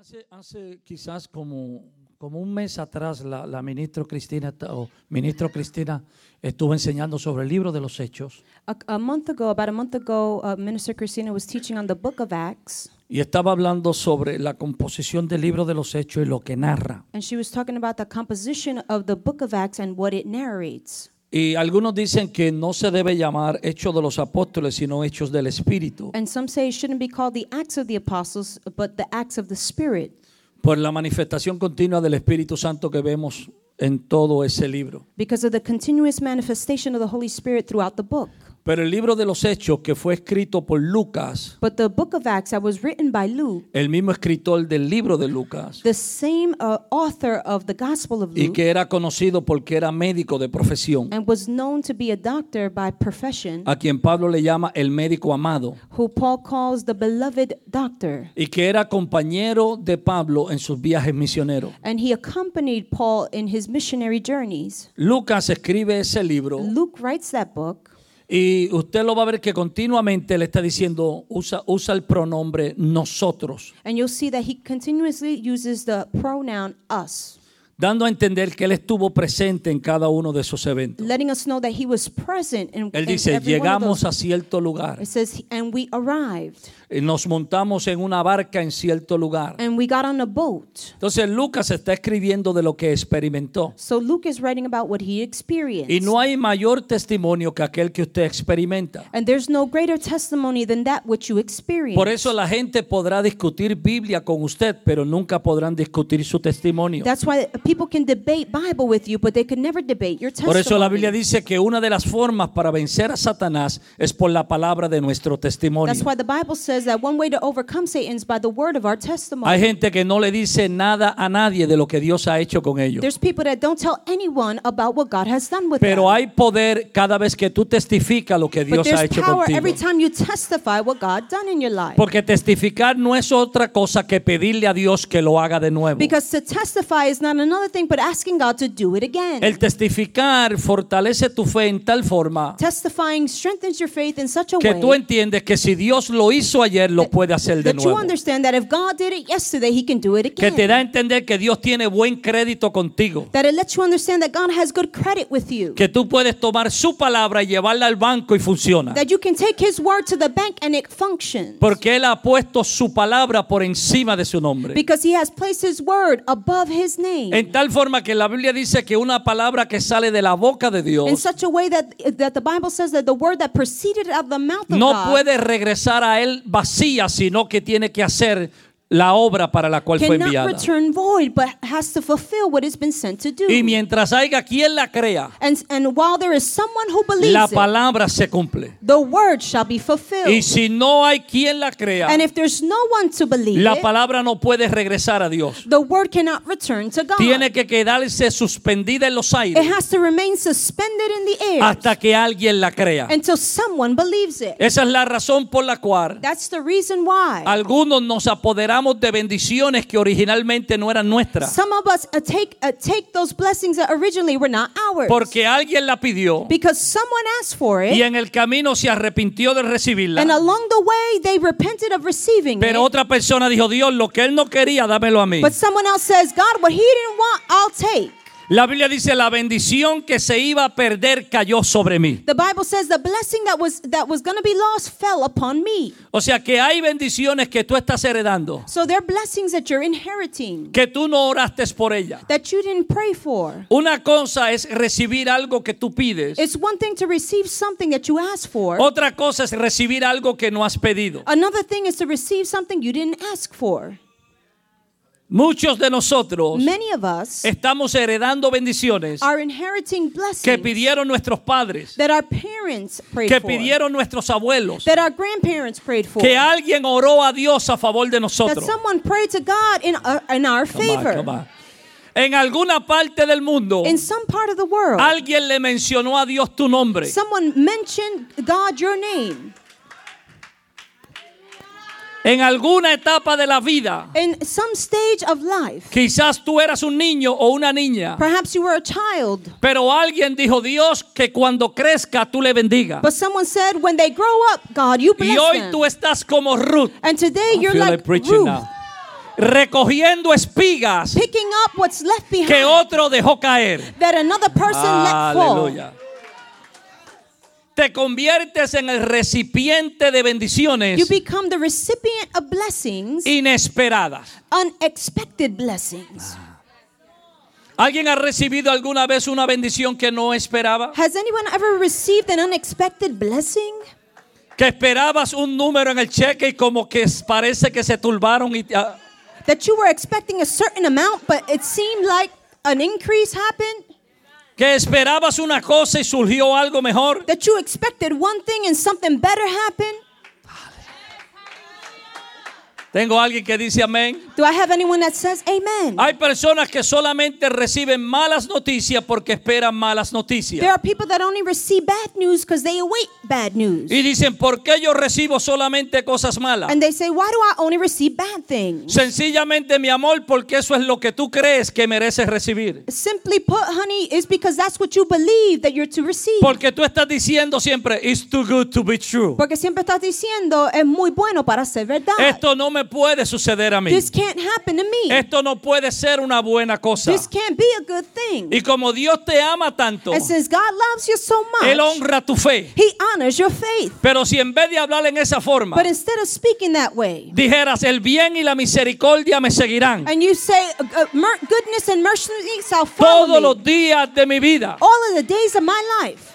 Hace, hace quizás como, como un mes atrás la, la ministro Cristina o ministro Cristina estuvo enseñando sobre el libro de los Hechos A, a month ago, about a month ago, uh, Minister Christina was teaching on the book of Acts, y estaba hablando sobre la composición del libro de los Hechos y lo que narra. and she was talking about the composition of the book of Acts and what it narrates. Y algunos dicen que no se debe llamar Hechos de los Apóstoles, sino Hechos del Espíritu, And some say it shouldn't be called the Acts of the Apostles, but the Acts of the Spirit, por la manifestación continua del Espíritu Santo que vemos en todo ese libro. because of the continuous manifestation of the Holy Spirit throughout the book. Pero el libro de los Hechos, que fue escrito por Lucas, But the book of Acts that was written by Luke, el mismo escritor del libro de Lucas, the same uh, author of the Gospel of y Luke, que era conocido porque era médico de profesión, and was known to be a doctor by profession, a quien Pablo le llama el médico amado, who Paul calls the beloved doctor. y que era compañero de Pablo en sus viajes misioneros. And he accompanied Paul in his missionary journeys. Lucas escribe ese libro Luke writes that book, y usted lo va a ver que continuamente le está diciendo, usa, usa el pronombre nosotros, and you'll see that he continuously uses the pronoun us, dando a entender que él estuvo presente en cada uno de esos eventos. letting us know that he was present in, Él in dice, every one of llegamos those. a cierto lugar, It says, and we arrived, nos montamos en una barca en cierto lugar. and we got on a boat. Entonces Lucas está escribiendo de lo que experimentó. So Luke is writing about what he experienced. Y no hay mayor testimonio que aquel que usted experimenta. and there's no greater testimony than that which you experience. Por eso la gente podrá discutir Biblia con usted, pero nunca podrán discutir su testimonio. That's why people can debate Bible with you, but they can never debate your testimony. Por eso la Biblia dice que una de las formas para vencer a Satanás es por la palabra de nuestro testimonio. That's why the Bible says that one way to overcome Satan is by the word of our testimony. Hay gente que no le dice nada a nadie de lo que Dios ha hecho con ellos. There's people that don't tell anyone about what God has done with Pero them. hay poder cada vez que tú testificas lo que but Dios ha there's hecho power contigo. every time you testify what God done in your life. Porque testificar no es otra cosa que pedirle a Dios que lo haga de nuevo. because to testify is not another thing but asking God to do it again. El testificar fortalece tu fe en tal forma Testifying strengthens your faith in such a que way tú entiendes que si Dios lo hizo ayer, lo puede hacer de that you nuevo. understand that if God did it yesterday, He can do it Que again. te da a entender que Dios tiene buen crédito contigo. that it lets you understand that God has good credit with you. Que tú puedes tomar su palabra y llevarla al banco y funciona. that you can take His word to the bank and it functions. Porque Él ha puesto su palabra por encima de su nombre. because He has placed His word above His name. En tal forma que la Biblia dice que una palabra que sale de la boca de in Dios such a way that, that the Bible says that the word that proceeded out of the mouth of no God puede regresar a Él vacía, sino que tiene que hacer la obra para la cual fue enviada. void. Y mientras haya quien la crea, and, and while there is someone who believes la it, palabra se cumple. the word shall be fulfilled. Y si no hay quien la crea, and if there's no one to la it, palabra no puede regresar a Dios. the word cannot return to God. Tiene que quedarse suspendida en los it aires has to remain suspended in the air hasta que alguien la crea. until someone believes it. Esa es la razón por la cual That's the reason why. algunos nos apoderamos de bendiciones que originalmente no eran nuestras. Some of us uh, take uh, take those blessings that originally were not ours. Porque alguien la pidió because someone asked for it, y en el camino se arrepintió de and recibirla. along the way they repented of receiving Pero it. otra persona dijo, Dios, lo que él no quería, dámelo a mí. But someone else says, God, what he didn't want, I'll take. La Biblia dice, la bendición que se iba a perder cayó sobre mí. The Bible says the blessing that was that was going to be lost fell upon me. O sea que hay bendiciones que tú estás heredando, So they're blessings that you're inheriting que tú no oraste por ellas. that you didn't pray for. Una cosa es recibir algo que tú pides. It's one thing to receive something that you asked for. Otra cosa es recibir algo que no has pedido. Another thing is to receive something you didn't ask for. Muchos de nosotros Many of us estamos heredando bendiciones are inheriting que blessings pidieron nuestros padres, that our parents prayed que for, pidieron nuestros abuelos, that our grandparents prayed for, que alguien oró a Dios a favor de that nosotros. someone prayed to God in, uh, in our Come on, favor. come on. En alguna parte del mundo, In some part of the world, alguien le mencionó a Dios tu nombre. someone mentioned God your name. En alguna etapa de la vida, In some stage of life, quizás tú eras un niño o una niña, perhaps you were a child, pero alguien dijo Dios que cuando crezca tú le bendiga. but someone said when they grow up, God, you Y bless hoy them. tú estás como Ruth. And today I you're like Ruth. now. recogiendo espigas picking up what's left que behind otro dejó caer. that another person let fall. Te conviertes en el recipiente de bendiciones You become the recipient of blessings, inesperadas. unexpected blessings. ¿Alguien ha recibido alguna vez una bendición que no esperaba? Has anyone ever received an unexpected blessing? Que esperabas un número en el cheque y como que parece que se turbaron y ah, That you were expecting a certain amount, but it seemed like an increase happened? Que esperabas una cosa y surgió algo mejor. That you expected one thing and something better happened? Tengo alguien que dice amén. Do I have anyone that says amen? Hay personas que solamente reciben malas noticias porque esperan malas There noticias. are people that only receive bad news because they await bad news. Y dicen, ¿por qué yo recibo solamente cosas malas? And they say, why do I only receive bad things? Sencillamente, mi amor, porque eso es lo que tú crees que mereces recibir. Simply put, honey, is because that's what you believe that you're to receive. Porque tú estás diciendo siempre, it's too good to be true. Porque siempre estás diciendo, es muy bueno para ser verdad. Esto no me puede suceder a mí. This can't happen to me. Esto no puede ser una buena cosa. This can't be a good thing. Y como Dios te ama tanto, And since God loves you so Él much, honra tu fe. He honors your faith. Pero si en vez de hablar en esa forma, But instead of speaking that way, dijeras, el bien y la misericordia me seguirán and you say, uh, uh, goodness and mercy shall follow todos los días de mi vida. all of the days of my life.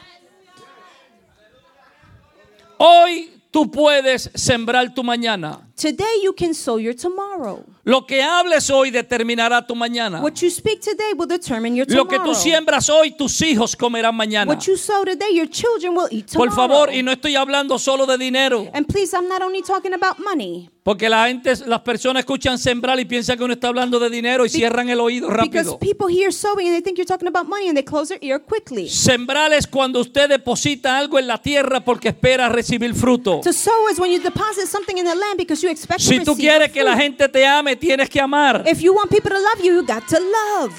Hoy tú puedes sembrar tu mañana. Today you can sow your tomorrow. Lo que hables hoy determinará tu mañana. What you speak today will determine your Lo que tomorrow. tú siembras hoy, tus hijos comerán mañana. What you sow today, your children will eat Por tomorrow. favor, y no estoy hablando solo de dinero. And please, I'm not only talking about money. Porque la gente, las personas escuchan sembrar y piensan que uno está hablando de dinero y cierran el oído Because rápido. people hear sowing and they think you're talking about money and they close their ear quickly. Sembrar es cuando usted deposita algo en la tierra porque espera recibir fruto. To sow is when you deposit something in the land because you expect Si to tú receive quieres que la gente te ame, tienes que amar. If you want people to love you, you got to love.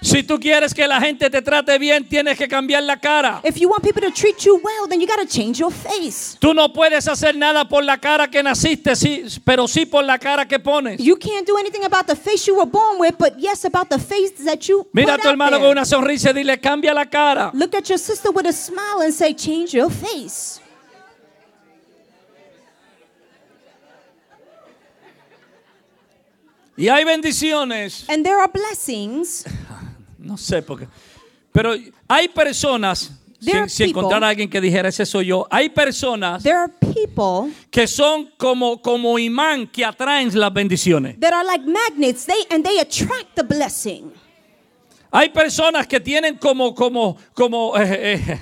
Si tú quieres que la gente te trate bien, tienes que cambiar la cara. If you want people to treat you well, then you got to change your face. Tú no puedes hacer nada por la cara que naciste, sí, pero sí por la cara que pones. You can't do anything about the face you were born with, but yes, about the face that you Mira a put tu out hermano there. con una sonrisa y dile, cambia la cara. Look at your sister with a smile and say, change your face. Y hay bendiciones, And there are blessings. no sé por qué, pero hay personas, si, a alguien que dijera, ese soy yo, hay personas There are people que son como, como imán que atraen las bendiciones. that are like magnets, they and they attract the blessing. Hay personas que tienen como, como, como, eh, eh,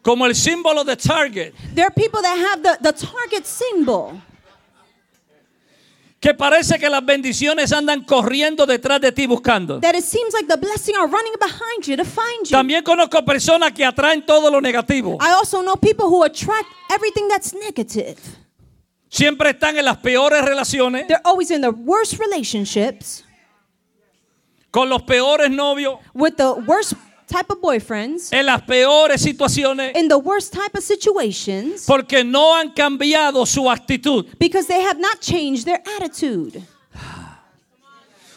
como el símbolo de Target, There are people that have the, the target symbol. Que parece que las bendiciones andan corriendo detrás de ti buscando. That it seems like the blessing are running behind you to find you. También conozco personas que atraen todo lo negativo. I also know people who attract everything that's negative. Siempre están en las peores relaciones, They're always in the worst relationships con los peores novios, with the worst type of boyfriends en las peores situaciones, in the worst type of situations porque no han cambiado su actitud. because they have not changed their attitude.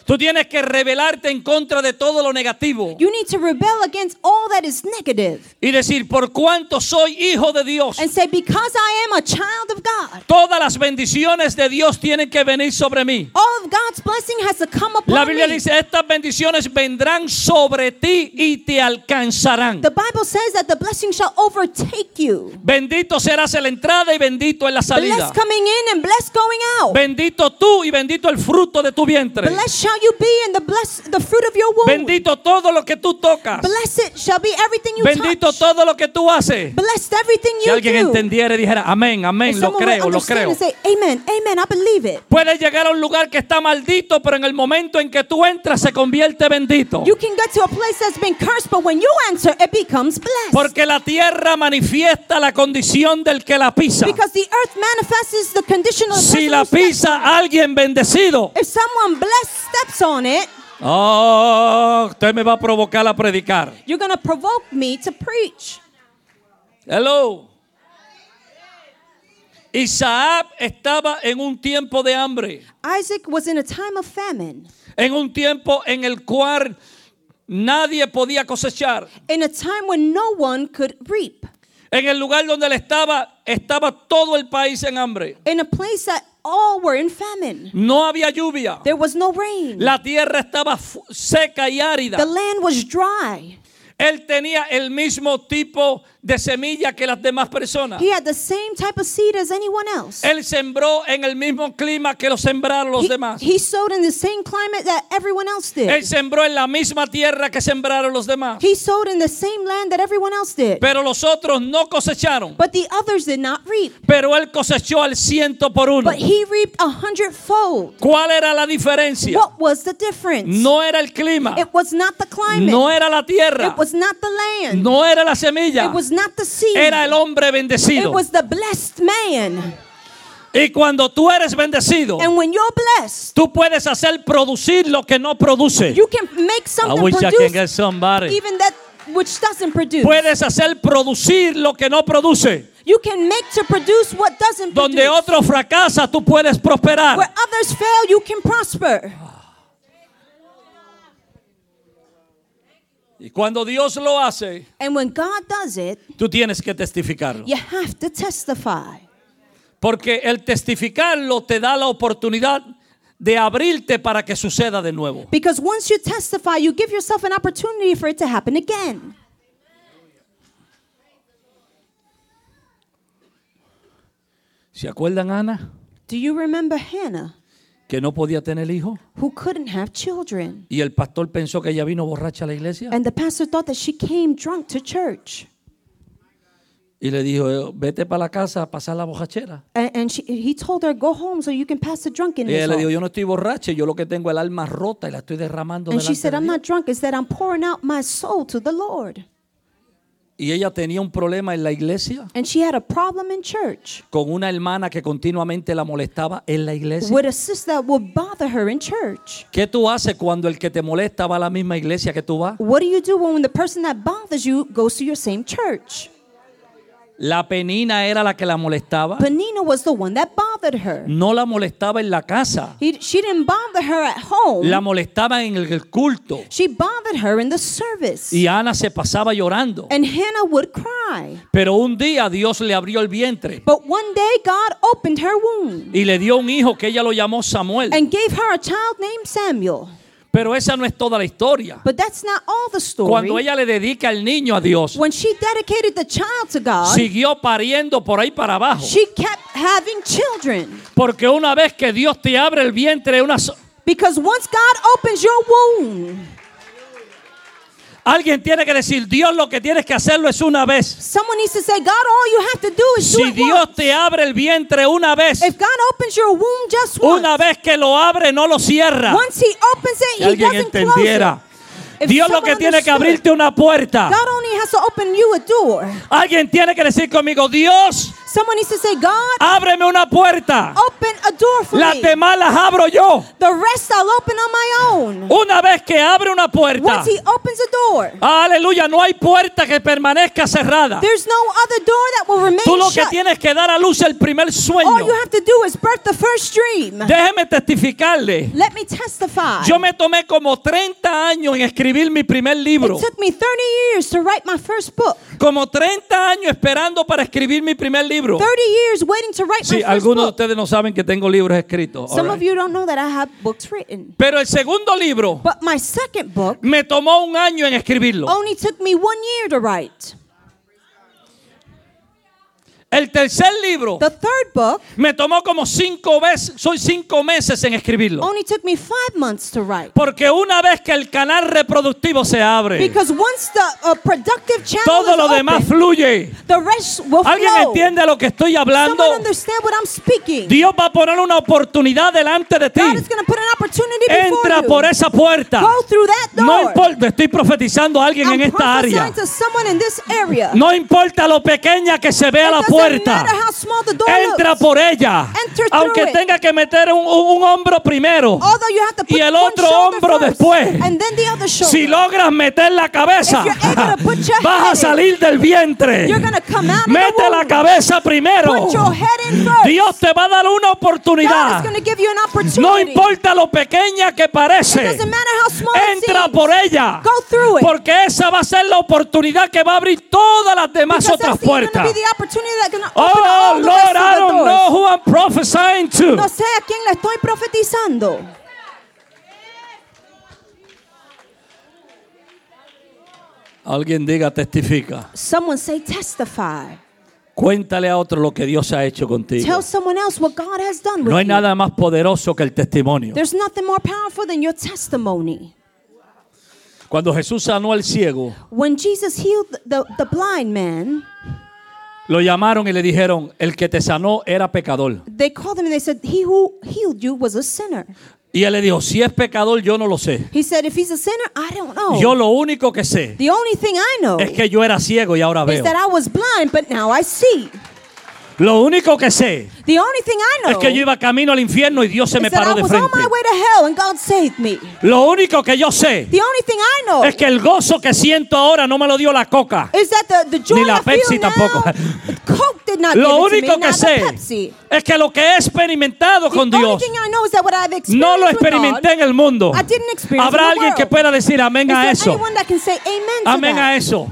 Tú tienes que rebelarte en contra de todo lo negativo You need to rebel against all that is negative y decir, por cuanto soy hijo de Dios, and say, Because I am a child of God, todas las bendiciones de Dios tienen que venir sobre mí. all of God's blessing has to come La upon Biblia me. dice, estas bendiciones vendrán sobre ti y te alcanzarán. The Bible says that the blessing shall overtake you. Bendito serás en la entrada y bendito en la salida. Blessed coming in and blessed going out. Bendito tú y bendito el fruto de tu vientre. Blessed shall you be in the bless the fruit of your womb. Bendito todo lo que tú tocas. Blessed shall be everything you Bendito touch. todo lo que tú haces. Blessed everything Si you alguien do. entendiera y dijera, amén, amén, And lo creo, lo creo. and say, Amen, amen, I believe it. Puedes llegar a un lugar que está maldito, pero en el momento en que tú entras se convierte bendito. You can get to a place that's been cursed, but when you enter, it becomes blessed. Porque la tierra manifiesta la condición del que la pisa. because the earth manifests the condition of the Si person la pisa alguien bendecido, If someone blessed on it, oh, usted me va a provocar a predicar. you're going to provoke me to preach. Hello. Isaac estaba en un tiempo de hambre, Isaac was in a time of famine, en un tiempo en el cual nadie podía cosechar. in a time when no one could reap, En el lugar donde él estaba, estaba todo el país en hambre. in a place that all were in famine. No había lluvia. There was no rain. La tierra estaba seca y árida. The land was dry. Él tenía el mismo tipo de semilla que las demás personas. He had the same type of seed as anyone else. Él sembró en el mismo clima que lo sembraron los He, demás. he sowed in the same climate that everyone else Él did. sembró en la misma tierra que sembraron los demás. He sowed in the same land that everyone else did. Pero los otros no cosecharon. But the others did not reap. Pero él cosechó al ciento por uno. But he reaped a hundredfold. ¿Cuál era la diferencia? What was the difference? No era el clima. It was not the climate. No era la tierra. It was not the land. No era la semilla. It was not the seed. Era el hombre It bendecido. was the blessed man. Y cuando tú eres bendecido, And when you're blessed, tú puedes hacer producir lo que no produce. you can make I something wish I can produce get somebody. even that which doesn't produce. Puedes hacer producir lo que no produce. You can make to produce what doesn't Donde produce. otro fracasa, tú puedes prosperar. Where others fail, you can prosper. Y cuando Dios lo hace, And when God does it, tú tienes que testificarlo. you have to testify. Porque el testificarlo te da la oportunidad de abrirte para que suceda de nuevo. Because once you testify, you give yourself an opportunity for it to happen again. ¿Se acuerdan, Ana, Do you remember Hannah, que no podía tener hijo? who couldn't have children? Y el pastor pensó que ella vino borracha a la iglesia. And the pastor thought that she came drunk to church. Y le dijo, vete para la casa a pasar la borrachera. And, and she, he told her, Go home so you can pass the Y drunkenness. ella le dijo, off." yo no estoy borracha, yo lo que tengo es el alma rota y la estoy derramando And she delante said, de I'm Dios". not drunk, it's that I'm pouring out my soul to the Lord. Y ella tenía un problema en la iglesia And she had a problem in church con una hermana que continuamente la molestaba en la iglesia. with a sister that would bother her in church. ¿Qué tú haces cuando el que te molesta va a la misma iglesia que tú vas? What do you do when the person that bothers you goes to your same church? La penina era la que la molestaba. Panina was the one that bothered her. No la molestaba en la casa. He, she didn't bother her at home. La molestaba en el culto. She bothered her in the service. Y Ana se pasaba llorando. And Hannah would cry. Pero un día Dios le abrió el vientre But one day God opened her womb y le dio un hijo que ella lo llamó Samuel. and gave her a child named Samuel. Pero esa no es toda la historia. But that's not all the story. Cuando ella le dedica al niño a Dios, when she dedicated the child to God, siguió pariendo por ahí para abajo. she kept having children. Porque una vez que Dios te abre el vientre, una so- Because once God opens your womb, alguien tiene que decir, Dios lo que tienes que hacerlo es una vez. someone needs to say, God, all you have to do is do Si it Dios once. te abre el vientre una vez, If God opens your womb just once, una vez que lo abre, no lo cierra. once He opens it, Si He alguien doesn't close it. If Dios lo que tiene que abrirte una puerta. God only has to open you a door. Alguien tiene que decir conmigo, Dios, Someone needs to say, God, ábreme una puerta. open a door for Las demás las abro yo. The rest I'll open on my own. Una vez que abre una puerta. Once He opens a door, Aleluya, no hay puerta que permanezca cerrada. there's no other door that will remain Tú lo que shut. tienes que dar a luz el primer All sueño. you have to do is birth the first dream. Déjeme testificarle. Let me testify. Yo me tomé como 30 años en escribir mi primer libro. It took me 30 years to write my first book. Como 30 años esperando para escribir mi primer libro. 30 years waiting to write Sí, my first algunos de book. ustedes no saben que tengo libros escritos. Some of you don't know that I have books written. Pero el segundo libro But my second book me tomó un año en escribirlo. only took me one year to write. El tercer libro The third book me tomó como cinco veces, soy cinco meses en escribirlo. only took me five months to write. Porque una vez que el canal reproductivo se abre, Because once the uh, productive channel todo is lo demás open, fluye. the rest will ¿Alguien flow. entiende lo que estoy hablando? Understand what I'm speaking. Dios va a poner una oportunidad delante de ti. God is going to put an opportunity Entra you. por esa puerta. Go through that door. No importa, estoy profetizando a alguien I'm en esta área. to someone in this area. No importa lo pequeña que se vea It la doesn't puerta. Entra por ella. Aunque tenga que meter un, un- un hombro primero. Y el otro hombro first, después. The. Si logras meter la cabeza, vas a salir del vientre. Mete la cabeza primero. Dios te va a dar una oportunidad. No importa lo pequeña que parece. Entra por ella. Go through it. Porque esa va a ser la oportunidad que va a abrir todas las demás otras puertas. Oh Lord, I don't know who I'm prophesying to. No sé a quién le estoy profetizando. Alguien diga, testifica. Someone say testify. Cuéntale a otro lo que Dios ha hecho contigo. Tell someone else what God has done with No hay nada más poderoso que el testimonio. There's nothing more powerful than your testimony. Cuando Jesús sanó al ciego, When Jesus healed the, the blind man, lo llamaron y le dijeron, el que te sanó era pecador. they called him and they said, He who healed you was a sinner. Y él le dijo, si es pecador, yo no lo sé. He said, If he's a sinner, I don't know. Yo lo único que sé the only thing I know es que yo era ciego y ahora is veo. that I was blind, but now I see. Lo único que sé The only thing I know es que yo iba camino al infierno y Dios se me paró de frente. Lo único que yo sé The only thing I know es que el gozo que siento ahora no me lo dio la coca. the, the Ni la Pepsi tampoco. Lo único que sé es que lo que he experimentado con Dios no lo experimenté en el mundo. I didn't experience Habrá alguien que pueda decir amén a eso. Amén a eso.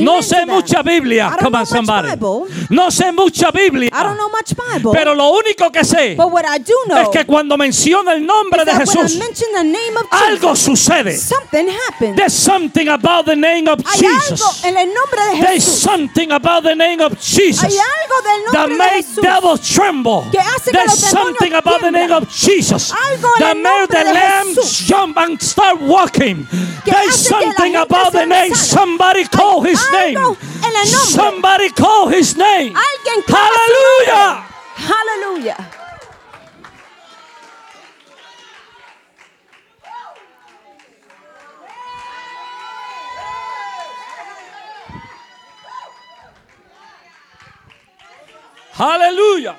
No sé that. mucha Biblia, I don't come know on much somebody. Bible. No sé mucha Biblia. I don't know much Bible. Pero lo único que sé but what I do know es que cuando menciona el nombre is de that when Jesús, I mention the name of algo Jesus, sucede. something happens. There's something about the name of Hay algo Jesus. en el nombre de There's Jesús. something about the name of Jesus Hay algo del that nombre de make Jesús. devils tremble. Que hace que There's los demonios something about the name of Jesus Algo en that nombre the de lambs jump and start walking. Que There's que something about the name. sana. Somebody call his name. algo en el nombre. Somebody call his name. Alguien clama su Hallelujah. nombre. Hallelujah. Aleluya.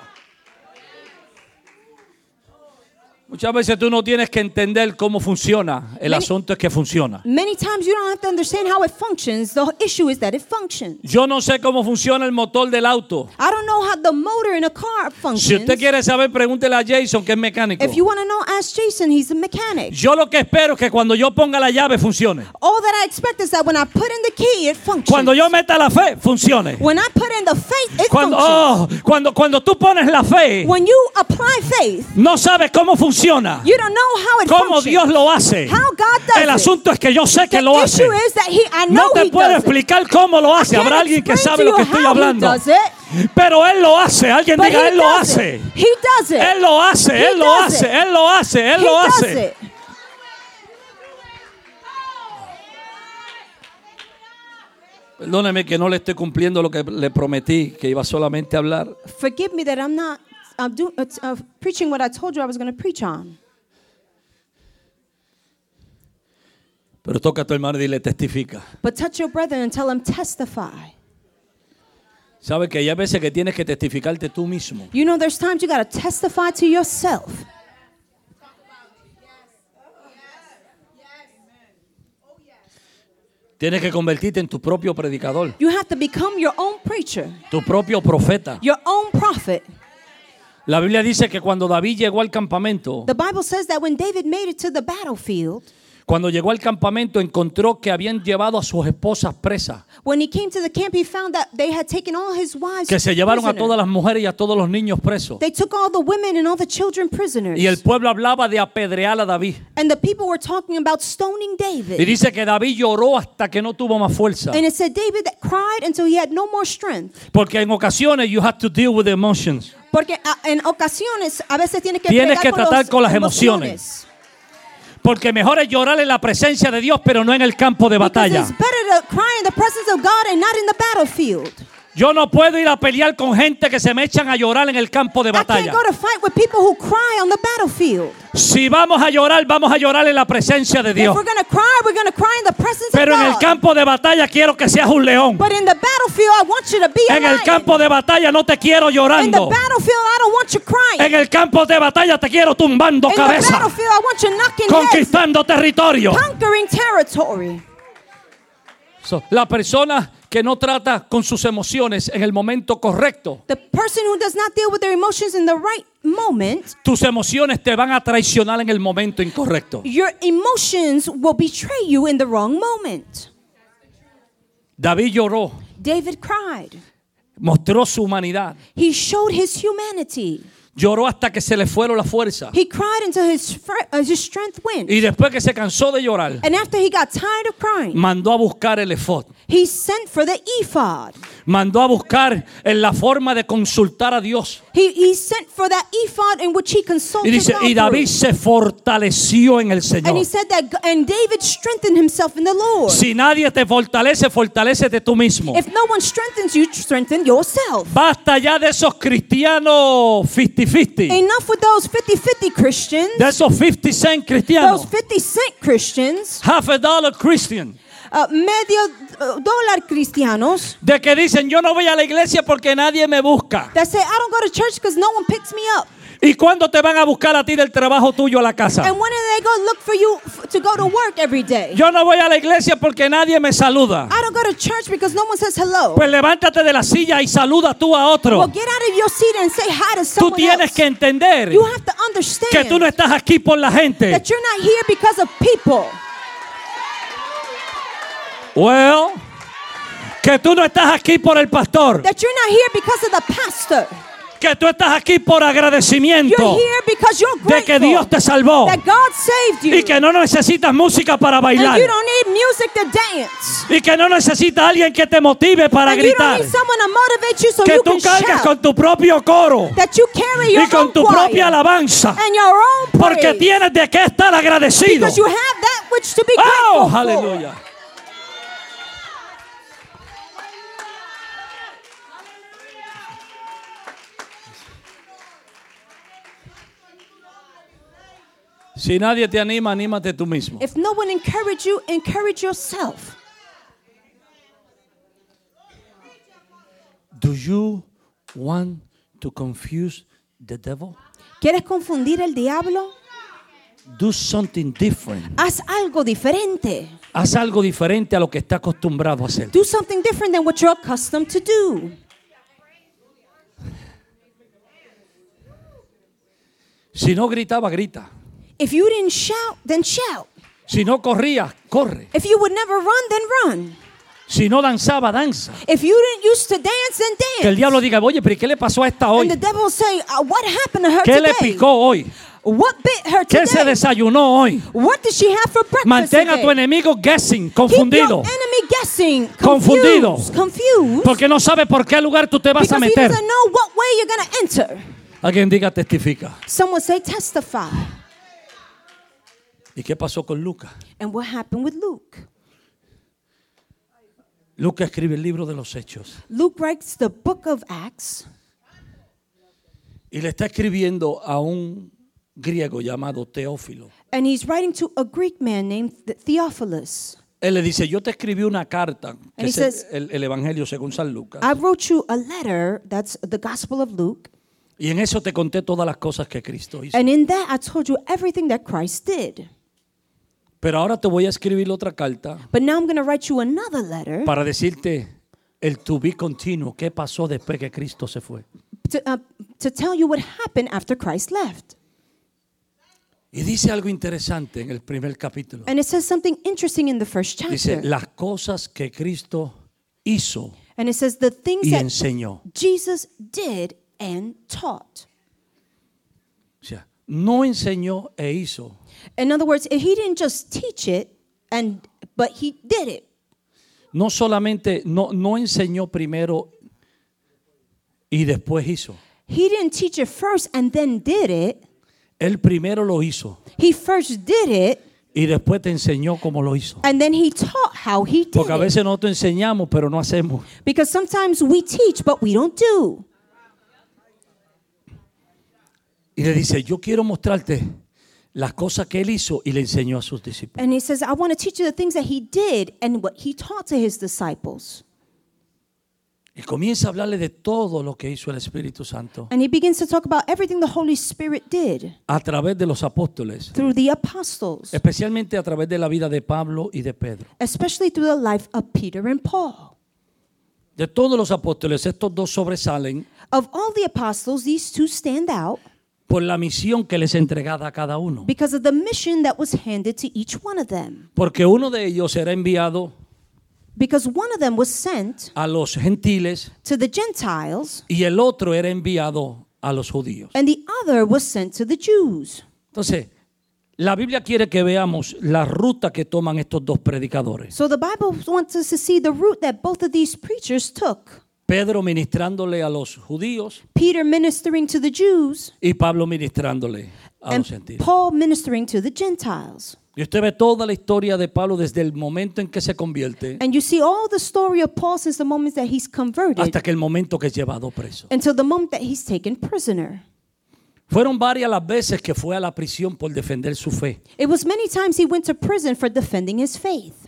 Muchas veces tú no tienes que entender cómo funciona. El Many- asunto es que funciona. Many times you don't have to understand how it functions. The issue is that it functions. Yo no sé cómo funciona el motor del auto. I don't know how the motor in a car Si functions. usted quiere saber, pregúntele a Jason, que es mecánico. If you want to know, ask Jason. He's a mechanic. Yo lo que espero es que cuando yo ponga la llave funcione. All that I expect is that when I put in the key, it functions. Cuando yo meta la fe, funcione. when I put in the faith, it Cuando, functions. oh, cuando, cuando tú pones la fe, When you apply faith, no sabes cómo funciona. You don't know how it Cómo. Dios lo hace. How God does El it. asunto es que yo sé que the lo hace. is that he, I know No te he puedo does it. explicar cómo lo hace. Habrá alguien que sabe lo que estoy hablando. it, Pero Él lo hace. Alguien but diga, Él lo hace. it. It. Él lo hace, Él lo hace, it. Él lo hace, Él lo hace. it. Perdóneme que no le estoy cumpliendo lo que le prometí, que iba solamente a hablar. Forgive me that I'm not uh, do, uh, uh, preaching what I told you I was going to preach on. Pero toca a tu hermano y dile, testifica. But touch your brother and tell him, testify. ¿Sabe que hay veces que tienes que testificarte tú mismo? You know, there's times you got to testify to yourself. Tienes que convertirte en tu propio predicador, You have to become your own preacher, tu propio profeta. your own prophet. La Biblia dice que cuando David llegó al campamento, The Bible says that when David made it to the battlefield, cuando llegó al campamento encontró que habían llevado a sus esposas presas, when he came to the camp, he found that they had taken all his wives que se llevaron a prisoner. todas las mujeres y a todos los niños presos. They took all the women and all the children prisoners. Y el pueblo hablaba de apedrear a David. and the people were talking about stoning Y David. dice que David lloró hasta que no tuvo más fuerza. And it said David cried until he had no more strength. Porque en ocasiones you have to deal with emotions. Porque ah, en ocasiones a veces tienes que Tienes que con tratar los con las emociones. Porque mejor es llorar en la presencia de Dios, pero no en el campo de batalla. Yo no puedo ir a pelear con gente que se me echan a llorar en el campo de batalla. go to fight with people who cry on the battlefield. Si vamos a llorar, vamos a llorar en la presencia de Dios. we're going to cry, we're going to cry in the presence Pero en el campo de batalla quiero que seas un león. But in the battlefield, I want you to be a En el campo de batalla no te quiero in the llorando. battlefield, I don't want you crying. En el campo de batalla te quiero tumbando in the cabeza, battlefield, I want you knocking heads, conquistando territorio. So, la persona que no trata con sus emociones en el momento correcto, The person who does not deal with their emotions in the right moment, tus emociones te van a traicionar en el momento incorrecto. your emotions will betray you in the wrong moment. David lloró, David cried. mostró su humanidad, He showed his humanity. Lloró hasta que se le fueron las fuerzas. He cried until his, uh, his strength went. Y después que se cansó de llorar, And after he got tired of crying, mandó a buscar el efod. he sent for the ephod. Mandó a buscar en la forma de consultar a Dios. He, he sent for that ephod in which he Y consulted dice, God y David se fortaleció en el And Señor. he said that, and David strengthened himself in the Lord. Si nadie te fortalece, fortalecete tú mismo. If no one strengthens you, strengthen yourself. Basta ya de esos cristianos 50-50. Enough with those 50-50 Christians, De esos 50 cent those cristianos. 50 cent Christians, Half a dollar Christian. Uh, medio uh, dólar cristianos De que dicen, yo no voy a la iglesia porque nadie me busca. that say, I don't go to church because no one picks me up. ¿Y cuándo te van a buscar a ti del trabajo tuyo a la casa? And when do they go look for you f- to go to work every day? Yo no voy a la iglesia porque nadie me saluda. I don't go to church because no one says hello. Pues levántate de la silla y saluda tú a Well, otro. get out of your seat and say hi to Tú someone tienes else. que entender You have to understand que tú no estás aquí por la gente. that you're not here because of people. Well, que tú no estás aquí por el pastor. That you're not here because of the pastor. Que tú estás aquí por agradecimiento You're here because you're de que Dios te salvó that God saved you. y que no necesitas música para bailar you don't need music to dance. y que no necesitas alguien que te motive para and you don't gritar. need someone to motivate you so Que tú cargas con tu propio coro that you carry your y con own tu propia alabanza porque tienes de qué estar agradecido. because you have that which to be Oh, aleluya. Si nadie te anima, anímate tú mismo. If no one encourage you, encourage yourself. Do you want to confuse the devil? ¿Quieres confundir al diablo? Do something different. Haz algo diferente. Haz algo diferente a lo que está acostumbrado a hacer. Do something different than what you're accustomed to do. Si no gritaba, grita. If you didn't shout, then shout. Si no corría, corre. If you would never run, then run. Si no danzaba, danza. If you didn't used to dance, then dance. Que el diablo diga, oye, pero ¿y qué le pasó a esta hoy? And the devil say, uh, what happened to her ¿Qué le today? picó hoy? What bit her ¿Qué se today? desayunó hoy? What did she have for breakfast Mantén a today? tu enemigo guessing, Keep confundido. your enemy guessing, Confundido. confused, Porque no sabe por qué lugar tú te vas a he meter. doesn't know what way you're enter. Alguien diga testifica. Someone say testify. ¿Y qué pasó con Lucas? And what happened with Luke? Lucas escribe el libro de los hechos Luke writes the book of Acts, y le está escribiendo a un griego llamado Teófilo. and he's writing to a Greek man named Th- Theophilus. Él le dice, yo te escribí una carta, que es says- el, el Evangelio según San Lucas. I wrote you a letter, that's the Gospel of Luke, Y en eso te conté todas las cosas que Cristo hizo. and in that I told you everything that Christ did. Pero ahora te voy a escribir otra carta But now I'm going to write you another letter para decirte el to be continuo, qué pasó después que Cristo se fue. to, uh, to tell you what happened after Christ left. Y dice algo interesante en el primer capítulo. And it says something interesting in the first Dice, chapter. las cosas que Cristo hizo And it says the things y that enseñó. Jesus did and taught. O sea, no enseñó e hizo, In other words, he didn't just teach it, and but he did it. no solamente, no, no enseñó primero y después hizo. He didn't teach it first and then did it. Él primero lo hizo He first did it y después te enseñó cómo lo hizo. and then he taught how he did Porque a it. veces nosotros enseñamos, pero no hacemos. Because sometimes we teach, but we don't do. Y le dice, yo quiero mostrarte las cosas que él hizo y le enseñó a sus discípulos. And he says, I want to teach you the things that he did and what he taught to his disciples. Y comienza a hablarle de todo lo que hizo el Espíritu Santo And he begins to talk about everything the Holy Spirit did a través de los apóstoles, through the apostles, especialmente a través de la vida de Pablo y de Pedro. especially through the life of Peter and Paul. De todos los apóstoles, estos dos sobresalen Of all the apostles, these two stand out por la misión que les entregada a cada uno. because of the mission that was handed to each one of them. Porque uno de ellos era enviado Because one of them was sent a los gentiles to the Gentiles, y el otro era enviado a los judíos. and the other was sent to the Jews. Entonces, la Biblia quiere que veamos la ruta que toman estos dos predicadores. So the Bible wants us to see the route that both of these preachers took. Pedro ministrándole a los judíos Peter ministering to the Jews y Pablo ministrándole a and los gentiles. Paul ministering to the Gentiles. Y usted ve toda la historia de Pablo desde el momento en que se convierte And you see all the story of Paul since the moment that he's converted hasta que el momento que es llevado preso. until the moment that he's taken prisoner. Fueron varias las veces que fue a la prisión por defender su fe. It was many times he went to prison for defending his faith.